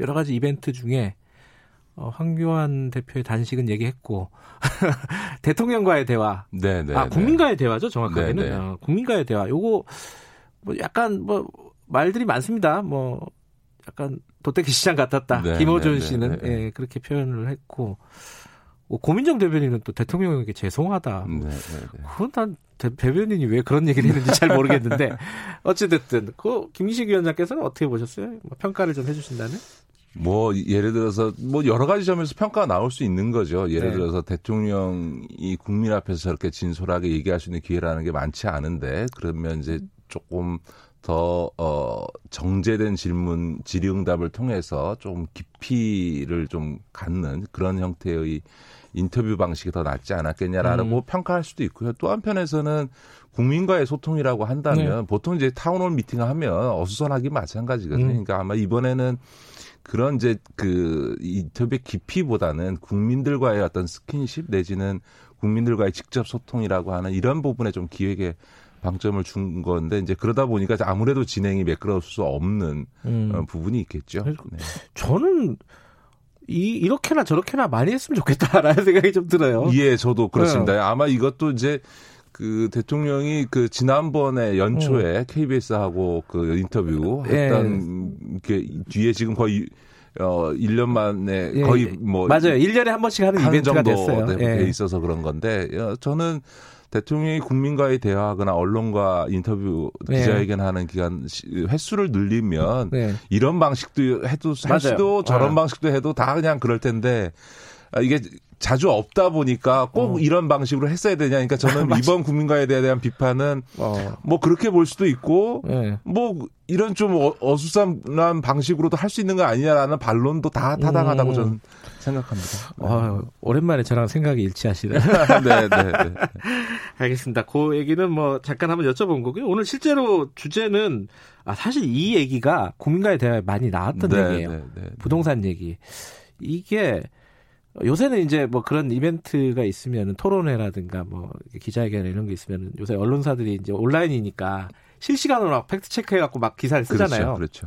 여러 가지 이벤트 중에 어, 황교안 대표의 단식은 얘기했고 대통령과의 대화, 네, 네, 아 네. 국민과의 대화죠 정확하게는 네, 네. 어, 국민과의 대화. 요거 뭐 약간 뭐 말들이 많습니다. 뭐 약간 도떼기 시장 같았다. 네, 김호준 네, 네, 씨는 네. 예, 그렇게 표현을 했고 뭐 고민정 대변인은 또 대통령에게 죄송하다. 그건 난 대, 대변인이 왜 그런 얘기를 했는지 잘 모르겠는데 어찌됐든 그 김기식 위원장께서는 어떻게 보셨어요? 뭐 평가를 좀 해주신다는? 뭐 예를 들어서 뭐 여러 가지 점에서 평가가 나올 수 있는 거죠. 예를 네. 들어서 대통령이 국민 앞에서 저렇게 진솔하게 얘기할 수 있는 기회라는 게 많지 않은데 그러면 이제 조금 더 어, 정제된 질문 질의응답을 통해서 좀 깊이를 좀 갖는 그런 형태의 인터뷰 방식이 더 낫지 않았겠냐라고 음. 평가할 수도 있고요. 또 한편에서는 국민과의 소통이라고 한다면 네. 보통 이제 타운홀 미팅을 하면 어수선하기 마찬가지거든요. 음. 그러니까 아마 이번에는 그런 이제 그 인터뷰의 깊이보다는 국민들과의 어떤 스킨십 내지는 국민들과의 직접 소통이라고 하는 이런 부분에 좀 기획에 방점을 준 건데 이제 그러다 보니까 아무래도 진행이 매끄러울 수 없는 음. 어, 부분이 있겠죠. 네. 저는 이 이렇게나 저렇게나 많이 했으면 좋겠다라는 생각이 좀 들어요. 예, 저도 네. 그렇습니다. 아마 이것도 이제 그 대통령이 그 지난번에 연초에 KBS하고 그 인터뷰 음. 예. 했던 게 뒤에 지금 거의 어 1년 만에 예, 거의 예. 뭐 맞아요. 1년에 한 번씩 하는 한 이벤트가 정도 됐어요. 돼, 예. 돼 있어서 그런 건데 어, 저는 대통령이 국민과의 대화하거나 언론과 인터뷰 네. 기자회견하는 기간 시- 횟수를 늘리면 네. 이런 방식도 해도 할. 수도 저런 네. 방식도 해도 다 그냥 그럴 텐데 아, 이게 자주 없다 보니까 꼭 어. 이런 방식으로 했어야 되냐. 그러니까 저는. 이번 국민과에 대한 비판은 어. 뭐 그렇게 볼 수도 있고 예. 뭐 이런 좀 어- 어수선한 방식으로도 할 수 있는 거 아니냐라는 반론도 다 타당하다고 음. 저는 생각합니다. 아, 오랜만에 저랑 생각이 일치하시네. 네, 네, 네. 알겠습니다. 그 얘기는 뭐 잠깐 한번 여쭤본 거고요. 오늘 실제로 주제는 아 사실 이 얘기가 국민과의 대화에 많이 나왔던 네, 얘기예요. 네, 네. 부동산 얘기. 이게 요새는 이제 뭐 그런 이벤트가 있으면 토론회라든가 뭐 기자회견 이런 게 있으면 요새 언론사들이 이제 온라인이니까 실시간으로 막 팩트 체크해 갖고 막 기사를 쓰잖아요. 그렇죠. 그렇죠.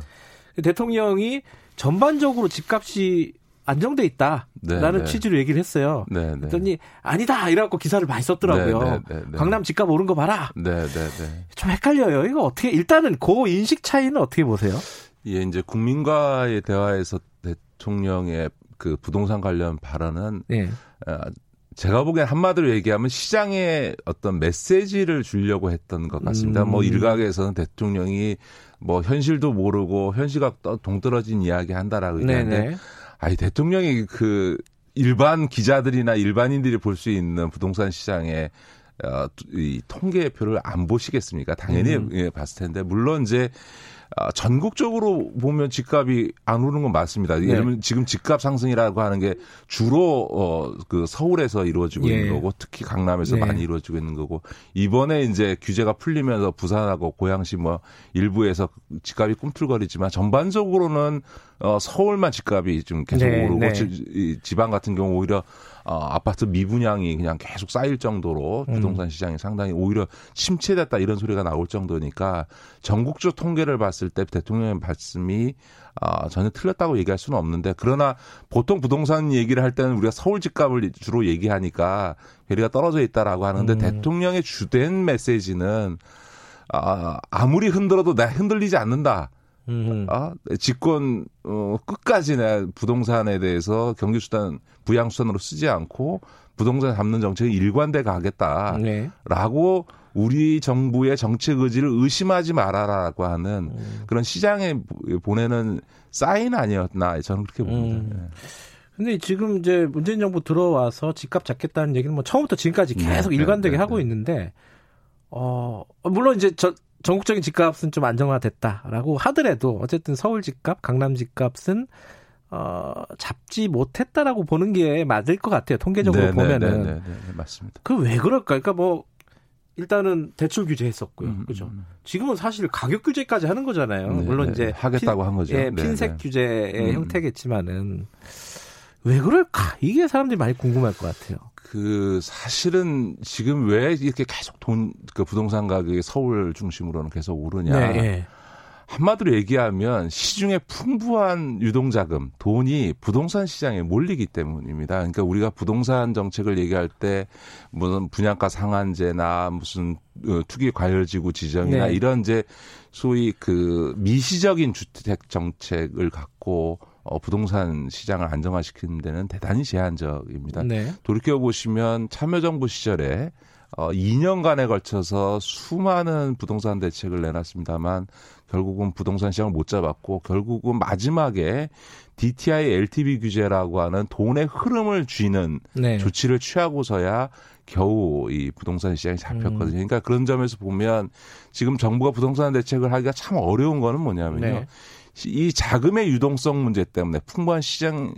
대통령이 전반적으로 집값이 안정돼 있다. 네, 라는 네. 취지로 얘기를 했어요. 네, 네. 그랬더니 아니다 이래갖고 기사를 많이 썼더라고요. 네, 네, 네, 네. 강남 집값 오른 거 봐라. 네, 네, 네. 좀 헷갈려요. 이거 어떻게 일단은 그 인식 차이는 어떻게 보세요? 예, 이제 국민과의 대화에서 대통령의 그 부동산 관련 발언은 네. 어, 제가 보기엔 한마디로 얘기하면 시장에 어떤 메시지를 주려고 했던 것 같습니다. 음. 뭐 일각에서는 대통령이 뭐 현실도 모르고 현실과 떠- 동떨어진 이야기 한다라고 얘기하는데 네네. 아니 대통령이 그 일반 기자들이나 일반인들이 볼 수 있는 부동산 시장의 어, 이 통계표를 안 보시겠습니까? 당연히 음. 예, 봤을 텐데 물론 이제 아, 전국적으로 보면 집값이 안 오르는 건 맞습니다. 네. 예를 들면 지금 집값 상승이라고 하는 게 주로 어, 그 서울에서 이루어지고 예. 있는 거고 특히 강남에서 네. 많이 이루어지고 있는 거고 이번에 이제 규제가 풀리면서 부산하고 고양시 뭐 일부에서 집값이 꿈틀거리지만 전반적으로는 어, 서울만 집값이 좀 계속 네, 오르고 네. 지- 이 지방 같은 경우 오히려 어, 아파트 미분양이 그냥 계속 쌓일 정도로 음. 부동산 시장이 상당히 오히려 침체됐다 이런 소리가 나올 정도니까 전국적 통계를 봤을 때 대통령의 말씀이 아, 전혀 틀렸다고 얘기할 수는 없는데 그러나 보통 부동산 얘기를 할 때는 우리가 서울 집값을 주로 얘기하니까 괴리가 떨어져 있다라고 하는데 음. 대통령의 주된 메시지는 아, 아무리 흔들어도 나 흔들리지 않는다. 음. 아, 집권 어, 끝까지 내 부동산에 대해서 경기 수단 부양 수단으로 쓰지 않고 부동산 잡는 정책이 일관돼 가겠다라고 네. 우리 정부의 정책 의지를 의심하지 말아라라고 하는 음. 그런 시장에 보- 보내는 사인 아니었나 저는 그렇게 봅니다. 음. 예. 근데 지금 이제 문재인 정부 들어와서 집값 잡겠다는 얘기는 뭐 처음부터 지금까지 네, 계속 네, 일관되게 네, 하고 네. 있는데 어 물론 이제 저 전국적인 집값은 좀 안정화됐다라고 하더라도 어쨌든 서울 집값, 강남 집값은 어, 잡지 못했다라고 보는 게 맞을 것 같아요. 통계적으로 네, 네, 보면은. 네, 네, 네, 네, 맞습니다. 그 왜 그럴까? 그러니까 뭐 일단은 대출 규제했었고요. 음, 그죠? 음. 지금은 사실 가격 규제까지 하는 거잖아요. 네, 물론 네, 이제 하겠다고 한 거죠. 예, 네, 핀셋 네. 규제의 음. 형태겠지만은 왜 그럴까? 이게 사람들이 많이 궁금할 것 같아요. 그 사실은 지금 왜 이렇게 계속 돈 그 부동산 가격이 서울 중심으로는 계속 오르냐? 네, 예. 한마디로 얘기하면 시중에 풍부한 유동자금, 돈이 부동산 시장에 몰리기 때문입니다. 그러니까 우리가 부동산 정책을 얘기할 때 무슨 분양가 상한제나 무슨 어, 투기 과열지구 지정이나 네. 이런 이제 소위 그 미시적인 주택 정책을 갖고 어, 부동산 시장을 안정화시키는 데는 대단히 제한적입니다. 네. 돌이켜 보시면 참여정부 시절에 어 2년간에 걸쳐서 수많은 부동산 대책을 내놨습니다만 결국은 부동산 시장을 못 잡았고 결국은 마지막에 DTI LTV 규제라고 하는 돈의 흐름을 쥐는 네. 조치를 취하고서야 겨우 이 부동산 시장이 잡혔거든요. 음. 그러니까 그런 점에서 보면 지금 정부가 부동산 대책을 하기가 참 어려운 거는 뭐냐면요. 네. 이 자금의 유동성 문제 때문에 풍부한 시장의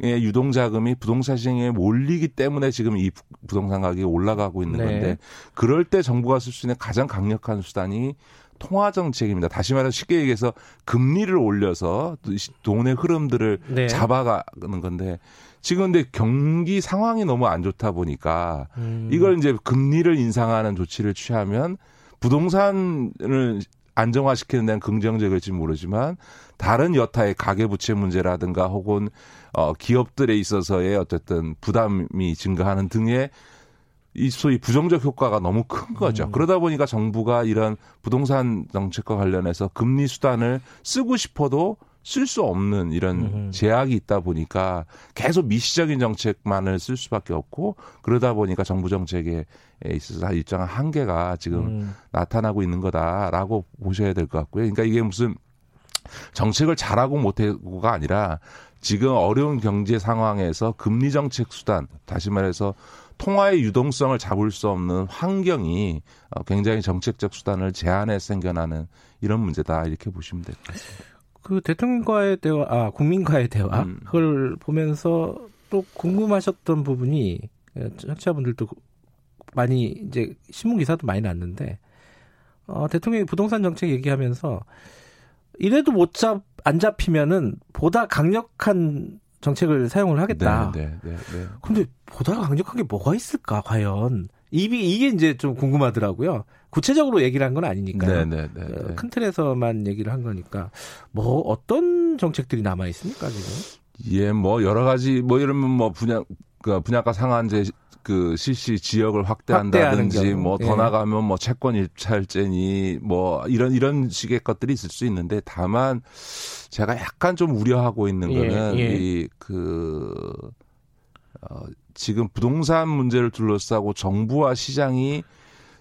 유동 자금이 부동산 시장에 몰리기 때문에 지금 이 부- 부동산 가격이 올라가고 있는 네. 건데 그럴 때 정부가 쓸 수 있는 가장 강력한 수단이 통화 정책입니다. 다시 말해서 쉽게 얘기해서 금리를 올려서 돈의 흐름들을 네. 잡아가는 건데 지금 근데 경기 상황이 너무 안 좋다 보니까 음. 이걸 이제 금리를 인상하는 조치를 취하면 부동산을 안정화시키는 데는 긍정적일지 모르지만 다른 여타의 가계부채 문제라든가 혹은 어 기업들에 있어서의 어쨌든 부담이 증가하는 등의 이 소위 부정적 효과가 너무 큰 거죠. 음. 그러다 보니까 정부가 이런 부동산 정책과 관련해서 금리 수단을 쓰고 싶어도 쓸 수 없는 이런 음. 제약이 있다 보니까 계속 미시적인 정책만을 쓸 수밖에 없고 그러다 보니까 정부 정책에 있어서 일정한 한계가 지금 음. 나타나고 있는 거다라고 보셔야 될 것 같고요. 그러니까 이게 무슨 정책을 잘하고 못하고가 아니라 지금 어려운 경제 상황에서 금리 정책 수단, 다시 말해서 통화의 유동성을 잡을 수 없는 환경이 어, 굉장히 정책적 수단을 제한해 생겨나는 이런 문제다 이렇게 보시면 될 것 같습니다. 그 대통령과의 대화, 아, 국민과의 대화, 음. 그걸 보면서 또 궁금하셨던 부분이, 예, 청취자분들도 많이, 이제, 신문 기사도 많이 났는데, 어, 대통령이 부동산 정책 얘기하면서, 이래도 못 잡, 안 잡히면은 보다 강력한 정책을 사용을 하겠다. 네, 네, 네, 네. 근데 보다 강력한 게 뭐가 있을까, 과연? 이게, 이게 이제 좀 궁금하더라고요. 구체적으로 얘기를 한 건 아니니까요. 네, 네, 네, 어, 네. 큰 틀에서만 얘기를 한 거니까 뭐 어떤 정책들이 남아 있습니까 지금? 예, 뭐 여러 가지 뭐 이러면 뭐 분양 그 분양가 상한제 그 실시 지역을 확대한다든지 경우. 뭐더 예. 나가면 뭐 채권 일찰제니 뭐 이런 이런 식의 것들이 있을 수 있는데 다만 제가 약간 좀 우려하고 있는 예, 거는 예. 이그 어, 지금 부동산 문제를 둘러싸고 정부와 시장이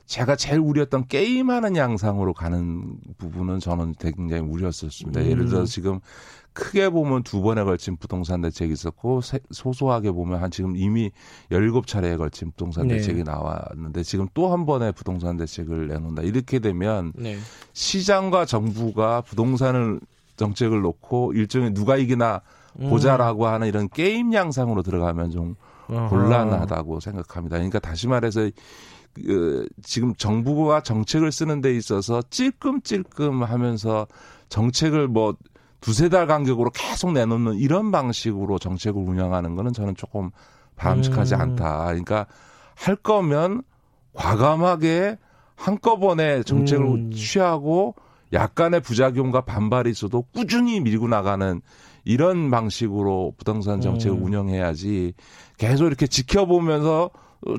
제가 제일 우려했던 게임하는 양상으로 가는 부분은 저는 굉장히 우려했었습니다. 예를 들어 음. 지금 크게 보면 두 번에 걸친 부동산 대책이 있었고 세- 소소하게 보면 한 지금 이미 17차례에 걸친 부동산 네. 대책이 나왔는데 지금 또 한 번의 부동산 대책을 내놓는다. 이렇게 되면 네. 시장과 정부가 부동산을 정책을 놓고 일종의 누가 이기나 음. 보자라고 하는 이런 게임 양상으로 들어가면 좀 어허. 곤란하다고 생각합니다. 그러니까 다시 말해서 그 지금 정부가 정책을 쓰는 데 있어서 찔끔찔끔 하면서 정책을 뭐 두세 달 간격으로 계속 내놓는 이런 방식으로 정책을 운영하는 거는 저는 조금 바람직하지 음. 않다. 그러니까 할 거면 과감하게 한꺼번에 정책을 음. 취하고 약간의 부작용과 반발이 있어도 꾸준히 밀고 나가는 이런 방식으로 부동산 정책을 음. 운영해야지 계속 이렇게 지켜보면서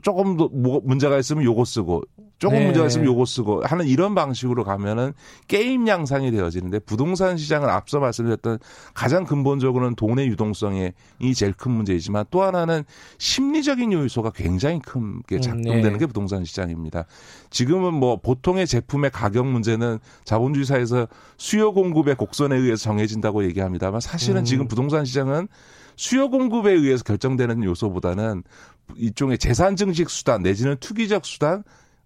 조금 더 뭐- 문제가 있으면 요거 쓰고 조금 네. 문제가 있으면 요거 쓰고 하는 이런 방식으로 가면은 게임 양상이 되어지는데 부동산 시장은 앞서 말씀드렸던 가장 근본적으로는 돈의 유동성이 제일 큰 문제이지만 또 하나는 심리적인 요소가 굉장히 크게 작동되는 네. 게 부동산 시장입니다. 지금은 뭐 보통의 제품의 가격 문제는 자본주의 사회에서 수요 공급의 곡선에 의해서 정해진다고 얘기합니다만 사실은 음. 지금 부동산 시장은 수요 공급에 의해서 결정되는 요소보다는 일종의 재산 증식 수단 내지는 투기적 수단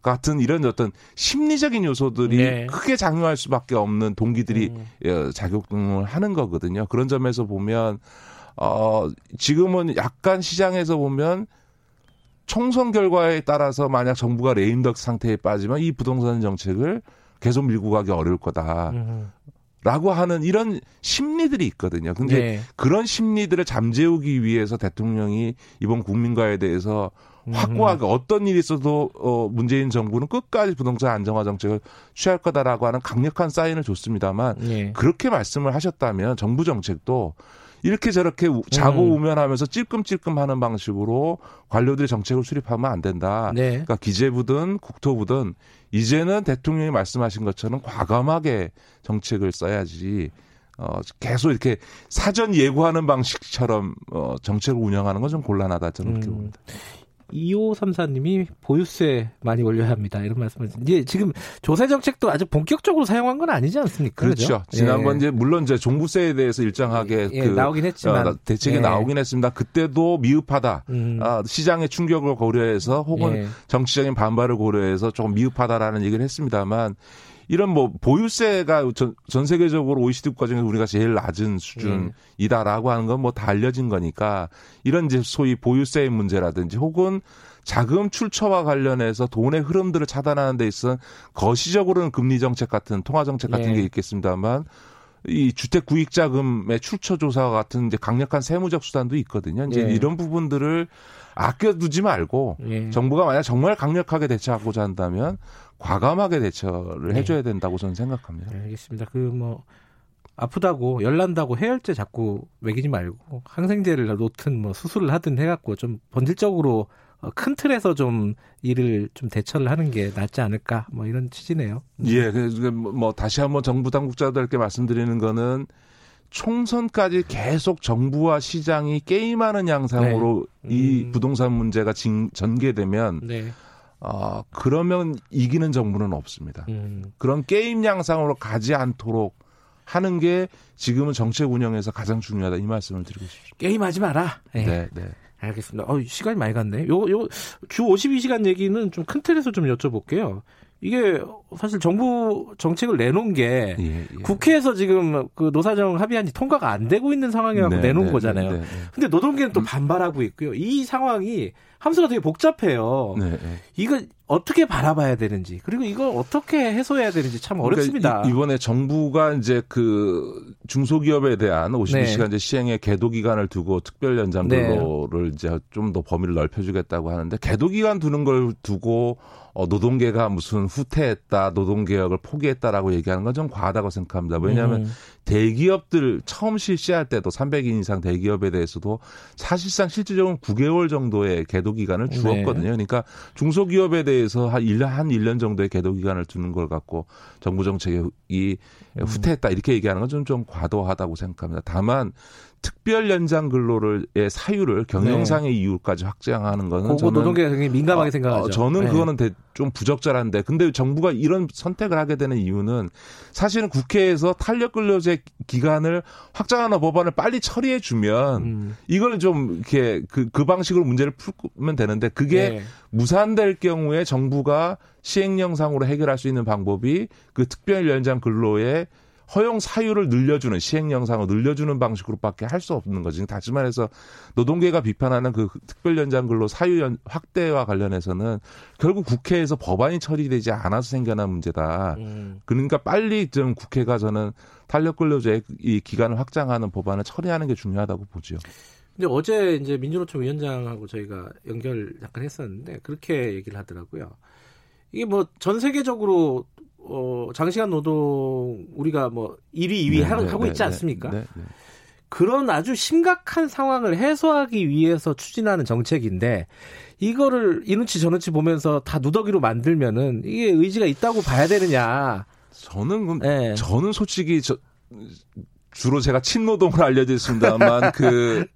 같은 이런 어떤 심리적인 요소들이 네. 크게 작용할 수밖에 없는 동기들이 음. 예, 작용을 하는 거거든요. 그런 점에서 보면 어 지금은 약간 시장에서 보면 총선 결과에 따라서 만약 정부가 레임덕 상태에 빠지면 이 부동산 정책을 계속 밀고 가기 어려울 거다. 음. 라고 하는 이런 심리들이 있거든요. 근데 네. 그런 심리들을 잠재우기 위해서 대통령이 이번 국민과에 대해서 음. 확고하게 어떤 일이 있어도 어 문재인 정부는 끝까지 부동산 안정화 정책을 취할 거다라고 하는 강력한 사인을 줬습니다만 예. 그렇게 말씀을 하셨다면 정부 정책도 이렇게 저렇게 우- 자고 음. 우면하면서 찔끔찔끔 하는 방식으로 관료들이 정책을 수립하면 안 된다. 네. 그러니까 기재부든 국토부든 이제는 대통령이 말씀하신 것처럼 과감하게 정책을 써야지 어 계속 이렇게 사전 예고하는 방식처럼 어 정책을 운영하는 건 좀 곤란하다 저는 그렇게 음. 봅니다. 2534님이 보유세 많이 올려야 합니다. 이런 말씀을 이제 지금 조세 정책도 아주 본격적으로 사용한 건 아니지 않습니까? 그렇죠. 그죠? 지난번 예. 이제 물론 이제 종부세에 대해서 일정하게 예, 그 나오긴 했지만 어, 대책이 예. 나오긴 했습니다. 그때도 미흡하다. 음. 아, 시장의 충격을 고려해서 혹은 예. 정치적인 반발을 고려해서 조금 미흡하다라는 얘기를 했습니다만 이런 뭐 보유세가 전, 전 세계적으로 OECD 국가 중에 우리가 제일 낮은 수준이다라고 하는 건 뭐 다 알려진 거니까 이런 이제 소위 보유세의 문제라든지 혹은 자금 출처와 관련해서 돈의 흐름들을 차단하는 데 있어 거시적으로는 금리 정책 같은 통화 정책 같은 예. 게 있겠습니다만 이 주택 구입 자금의 출처 조사와 같은 이제 강력한 세무적 수단도 있거든요. 이제 예. 이런 부분들을 아껴두지 말고 예. 정부가 만약 정말 강력하게 대처하고자 한다면 과감하게 대처를 네. 해줘야 된다고 저는 생각합니다. 네, 알겠습니다. 그 뭐 아프다고 열난다고 해열제 자꾸 먹이지 말고 항생제를 놓든 뭐 수술을 하든 해갖고 좀 본질적으로 어, 큰 틀에서 좀 일을 좀 대처를 하는 게 낫지 않을까 뭐 이런 취지네요. 예, 그래서 뭐, 뭐 다시 한번 정부 당국자들께 말씀드리는 거는 총선까지 계속 정부와 시장이 게임하는 양상으로 네. 이 음. 부동산 문제가 진, 전개되면 네. 아 그러면 이기는 정부는 없습니다. 음. 그런 게임 양상으로 가지 않도록 하는 게 지금은 정책 운영에서 가장 중요하다 이 말씀을 드리고 싶습니다. 게임하지 마라. 네. 네, 네. 알겠습니다. 어, 시간이 많이 갔네. 요, 요, 주 52시간 얘기는 좀 큰 틀에서 좀 여쭤볼게요. 이게 사실 정부 정책을 내놓은 게 예, 예. 국회에서 지금 그 노사정 합의안이 통과가 안 되고 있는 상황이라고 네, 내놓은 네, 거잖아요. 네, 네, 근데 노동계는 또 반발하고 있고요. 이 상황이 함수가 되게 복잡해요. 네, 네. 이거 어떻게 바라봐야 되는지 그리고 이걸 어떻게 해소해야 되는지 참 어렵습니다. 그러니까 이- 이번에 정부가 이제 그 중소기업에 대한 52시간 네. 시행의 계도 기간을 두고 특별 연장 네. 근로를 이제 좀 더 범위를 넓혀주겠다고 하는데 계도 기간 두는 걸 두고 어, 노동계가 무슨 후퇴했다, 노동개혁을 포기했다라고 얘기하는 건 좀 과하다고 생각합니다. 왜냐하면 음. 대기업들 처음 실시할 때도 300인 이상 대기업에 대해서도 사실상 실질적으로 9개월 정도의 계도 기간을 네. 주었거든요. 그러니까 중소기업에 대해서 한 1년, 한 1년 정도의 계도 기간을 두는 걸 갖고 정부 정책이 음. 후퇴했다 이렇게 얘기하는 건 좀좀 과도하다고 생각합니다. 다만 특별 연장 근로를 의 사유를 경영상의 이유까지 확장하는 거는 저는 노동계가 굉장히 민감하게 어, 생각하죠. 어, 저는 네. 그거는 대- 좀 부적절한데 근데 정부가 이런 선택을 하게 되는 이유는 사실은 국회에서 탄력 근로제 기간을 확장하는 법안을 빨리 처리해 주면 음. 이걸 좀 이렇게 그, 그 방식으로 문제를 풀면 되는데 그게 네. 무산될 경우에 정부가 시행령상으로 해결할 수 있는 방법이 그 특별 연장 근로의 허용 사유를 늘려주는 시행령상으로 늘려주는 방식으로밖에 할 수 없는 거지. 다시 말해서 노동계가 비판하는 그 특별 연장 근로 사유 연- 확대와 관련해서는 결국 국회에서 법안이 처리되지 않아서 생겨난 문제다. 음. 그러니까 빨리 좀 국회가 저는 탄력 근로제 이 기간을 확장하는 법안을 처리하는 게 중요하다고 보죠. 근데 어제 이제 민주노총 위원장하고 저희가 연결 잠깐 했었는데 그렇게 얘기를 하더라고요. 이게 뭐 전 세계적으로 어 장시간 노동 우리가 뭐 1위, 2위 네, 하, 네, 고 네, 있지 네, 않습니까? 네, 네. 그런 아주 심각한 상황을 해소하기 위해서 추진하는 정책인데 이거를 이눈치 저눈치 보면서 다 누더기로 만들면은 이게 의지가 있다고 봐야 되느냐. 저는 그럼 네. 저는 솔직히 저 주로 제가 친노동을 알려져 있습니다만 그,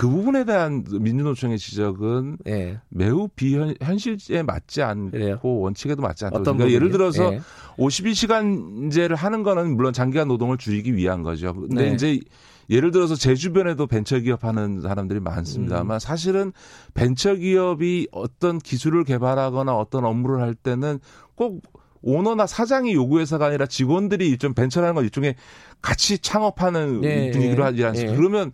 그 부분에 대한 민주노총의 지적은 예. 매우 비현실에 맞지 않고 그래요? 원칙에도 맞지. 어떤 그러니까 예를 부분이요? 들어서 예. 52시간제를 하는 거는 물론 장기간 노동을 줄이기 위한 거죠. 근데 네. 이제 예를 들어서 제 주변에도 벤처기업 하는 사람들이 많습니다만 음. 사실은 벤처기업이 어떤 기술을 개발하거나 어떤 업무를 할 때는 꼭 오너나 사장이 요구해서가 아니라 직원들이 좀 벤처라는 건 일종의 같이 창업하는 네, 분위기로 하지 않습니까? 네. 그러면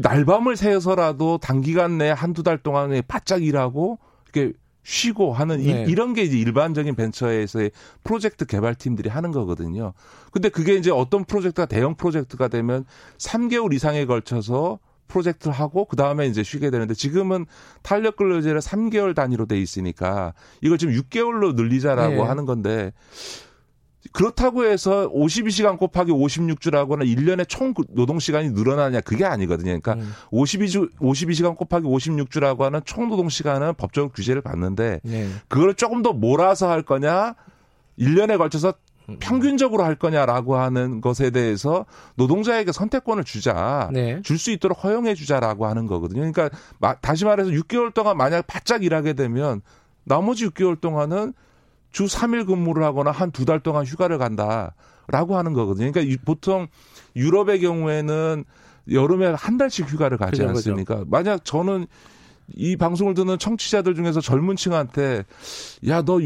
날밤을 새서라도 단기간 내에 한두 달 동안에 바짝 일하고 이렇게 쉬고 하는 네. 이, 런게 이제 일반적인 벤처에서의 프로젝트 개발팀들이 하는 거거든요. 근데 그게 이제 어떤 프로젝트가 대형 프로젝트가 되면 3개월 이상에 걸쳐서 프로젝트를 하고 그 다음에 이제 쉬게 되는데 지금은 탄력 근로제를 3개월 단위로 돼 있으니까 이걸 지금 6개월로 늘리자라고 네. 하는 건데 그렇다고 해서 52시간 곱하기 56주라고는 1년에 총 노동 시간이 늘어나냐 그게 아니거든요. 그러니까 음. 52주 52시간 곱하기 56주라고 하는 총 노동 시간은 법적 규제를 받는데 네. 그걸 조금 더 몰아서 할 거냐 1년에 걸쳐서 음. 평균적으로 할 거냐라고 하는 것에 대해서 노동자에게 선택권을 주자, 네. 줄수 있도록 허용해 주자라고 하는 거거든요. 그러니까 다시 말해서 6개월 동안 만약 바짝 일하게 되면 나머지 6개월 동안은 주 3일 근무를 하거나 한 두 달 동안 휴가를 간다라고 하는 거거든요. 그러니까 보통 유럽의 경우에는 여름에 한 달씩 휴가를 가지 그죠, 않습니까? 그죠. 만약 저는 이 방송을 듣는 청취자들 중에서 젊은 층한테 야너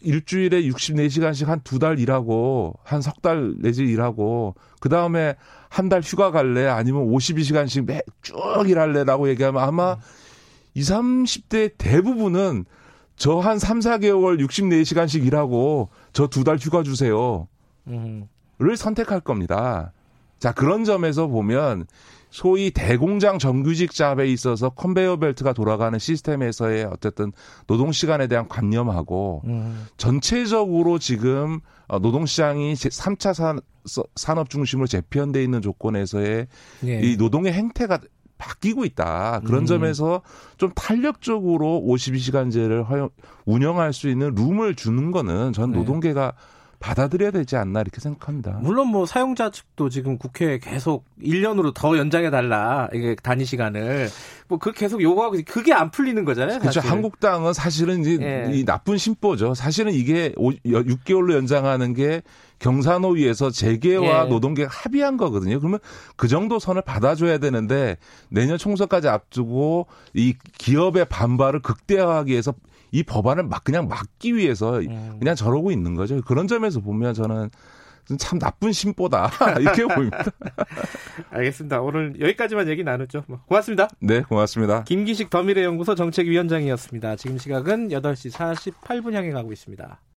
일주일에 64시간씩 한 두 달 일하고 한 석 달 내지 일하고 그다음에 한 달 휴가 갈래 아니면 52시간씩 매 쭉 일할래라고 얘기하면 아마 음. 20, 30대 대부분은 저 한 3, 4개월 64시간씩 일하고 저 두 달 휴가 주세요. 음. 를 선택할 겁니다. 자, 그런 점에서 보면 소위 대공장 정규직 잡에 있어서 컨베이어 벨트가 돌아가는 시스템에서의 어쨌든 노동 시간에 대한 관념하고 음. 전체적으로 지금 어, 노동 시장이 3차 산, 산업 중심으로 재편돼 있는 조건에서의 예. 이 노동의 행태가 바뀌고 있다. 그런 음. 점에서 좀 탄력적으로 52시간제를 허용, 운영할 수 있는 룸을 주는 거는 전 네. 노동계가 네. 받아들여야 되지 않나 이렇게 생각합니다. 물론 뭐 사용자 측도 지금 국회에 계속 1년으로 더 연장해 달라 이게 단위 시간을 뭐그 계속 요구하고 그게 안 풀리는 거잖아요. 그렇죠. 한국당은 사실은 이제 예. 이 나쁜 심보죠. 사실은 이게 6개월로 연장하는 게 경사노위에서 재계와 예. 노동계가 합의한 거거든요. 그러면 그 정도 선을 받아줘야 되는데 내년 총선까지 앞두고 이 기업의 반발을 극대화하기 위해서 이 법안을 막 그냥 막기 위해서 음. 그냥 저러고 있는 거죠. 그런 점에서 보면 저는 참 나쁜 심보다 이렇게 보입니다. 알겠습니다. 오늘 여기까지만 얘기 나눴죠. 뭐, 고맙습니다. 네, 고맙습니다. 김기식 더미래연구소 정책위원장이었습니다. 지금 시각은 8시 48분 향해 가고 있습니다.